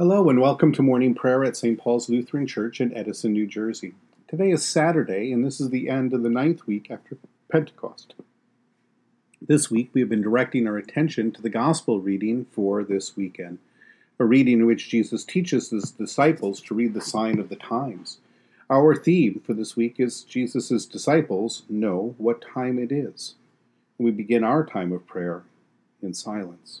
Hello and welcome to morning prayer at St. Paul's Lutheran Church in Edison, New Jersey. Today is Saturday, and this is the end of the ninth week after Pentecost. This week we have been directing our attention to the Gospel reading for this weekend, a reading in which Jesus teaches his disciples to read the sign of the times. Our theme for this week is Jesus' disciples know what time it is. We begin our time of prayer in silence.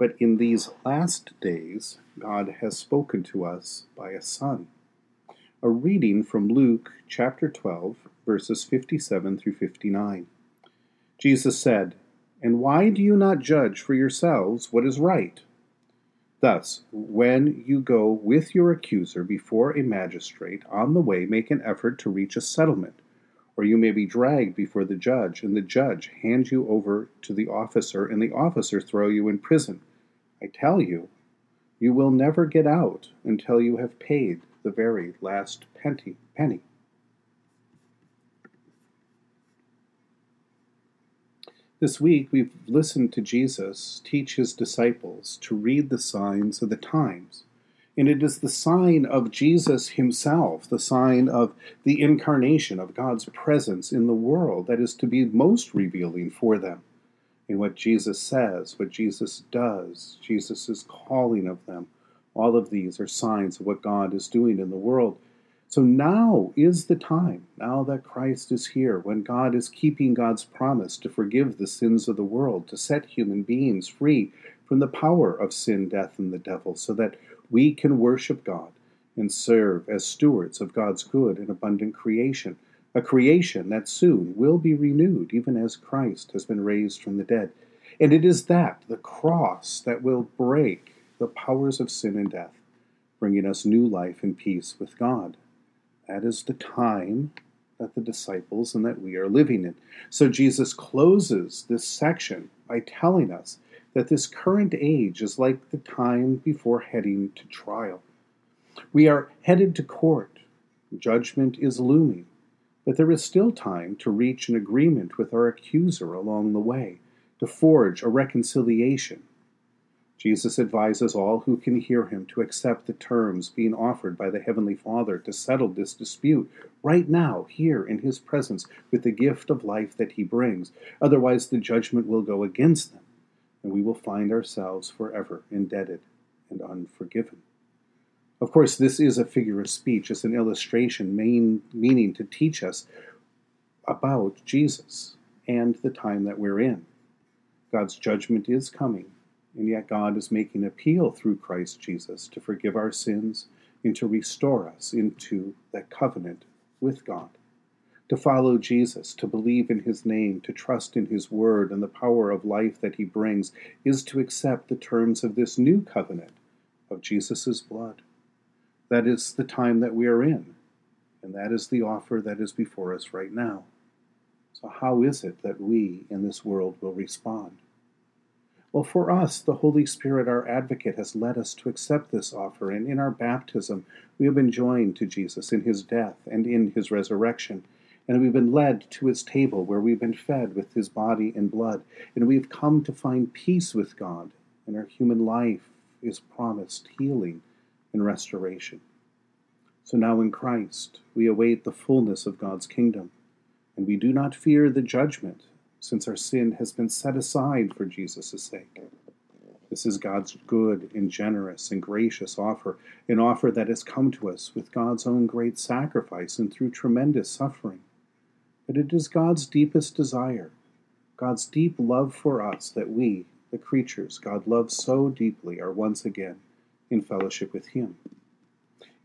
But in these last days, God has spoken to us by a Son. A reading from Luke chapter 12, verses 57 through 59. Jesus said, And why do you not judge for yourselves what is right? Thus, when you go with your accuser before a magistrate, on the way make an effort to reach a settlement or you may be dragged before the judge, and the judge hand you over to the officer, and the officer throw you in prison. I tell you, you will never get out until you have paid the very last penny. penny. This week, we've listened to Jesus teach his disciples to read the signs of the times. And it is the sign of Jesus himself, the sign of the incarnation of God's presence in the world, that is to be most revealing for them in what Jesus says, what Jesus does, Jesus' calling of them. All of these are signs of what God is doing in the world. So now is the time, now that Christ is here, when God is keeping God's promise to forgive the sins of the world, to set human beings free from the power of sin, death, and the devil, so that we can worship God and serve as stewards of God's good and abundant creation a creation that soon will be renewed, even as Christ has been raised from the dead. And it is that, the cross, that will break the powers of sin and death, bringing us new life and peace with God. That is the time that the disciples and that we are living in. So Jesus closes this section by telling us that this current age is like the time before heading to trial. We are headed to court. Judgment is looming. But there is still time to reach an agreement with our accuser along the way, to forge a reconciliation. Jesus advises all who can hear him to accept the terms being offered by the Heavenly Father to settle this dispute right now, here in his presence, with the gift of life that he brings. Otherwise, the judgment will go against them, and we will find ourselves forever indebted and unforgiven. Of course, this is a figure of speech, it's an illustration main, meaning to teach us about Jesus and the time that we're in. God's judgment is coming, and yet God is making appeal through Christ Jesus to forgive our sins and to restore us into that covenant with God. To follow Jesus, to believe in his name, to trust in his word and the power of life that he brings, is to accept the terms of this new covenant of Jesus' blood. That is the time that we are in, and that is the offer that is before us right now. So, how is it that we in this world will respond? Well, for us, the Holy Spirit, our advocate, has led us to accept this offer, and in our baptism, we have been joined to Jesus in his death and in his resurrection. And we've been led to his table where we've been fed with his body and blood. And we've come to find peace with God, and our human life is promised healing and restoration. So now in Christ, we await the fullness of God's kingdom, and we do not fear the judgment since our sin has been set aside for Jesus' sake. This is God's good and generous and gracious offer, an offer that has come to us with God's own great sacrifice and through tremendous suffering. But it is God's deepest desire, God's deep love for us, that we, the creatures God loves so deeply, are once again in fellowship with Him.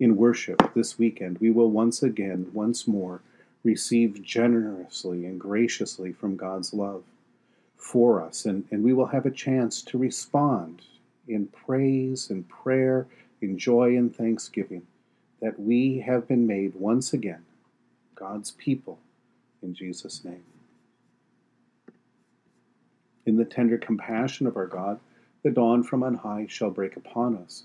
In worship this weekend, we will once again, once more, receive generously and graciously from God's love for us. And, and we will have a chance to respond in praise and prayer, in joy and thanksgiving that we have been made once again God's people in Jesus' name. In the tender compassion of our God, the dawn from on high shall break upon us.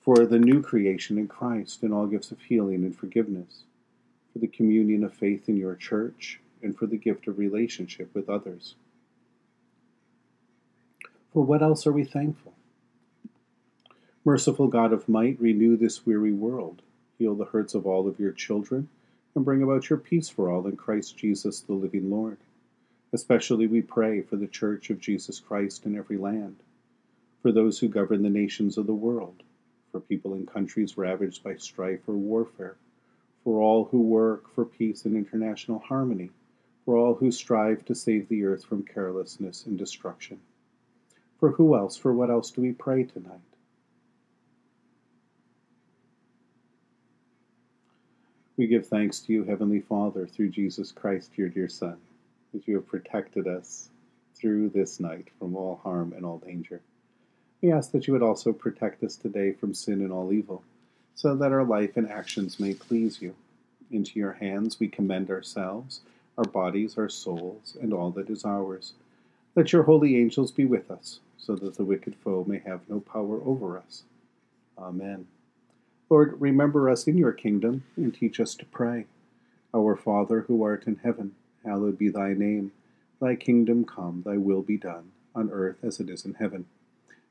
for the new creation in Christ and all gifts of healing and forgiveness, for the communion of faith in your church, and for the gift of relationship with others. For what else are we thankful? Merciful God of might, renew this weary world, heal the hurts of all of your children, and bring about your peace for all in Christ Jesus, the living Lord. Especially we pray for the Church of Jesus Christ in every land, for those who govern the nations of the world, for people in countries ravaged by strife or warfare, for all who work for peace and international harmony, for all who strive to save the earth from carelessness and destruction for who else, for what else do we pray tonight? We give thanks to you, Heavenly Father, through Jesus Christ, your dear Son, that you have protected us through this night from all harm and all danger. We ask that you would also protect us today from sin and all evil, so that our life and actions may please you. Into your hands we commend ourselves, our bodies, our souls, and all that is ours. Let your holy angels be with us so that the wicked foe may have no power over us. Amen. Lord, remember us in your kingdom and teach us to pray. Our Father who art in heaven, hallowed be thy name. Thy kingdom come, thy will be done, on earth as it is in heaven.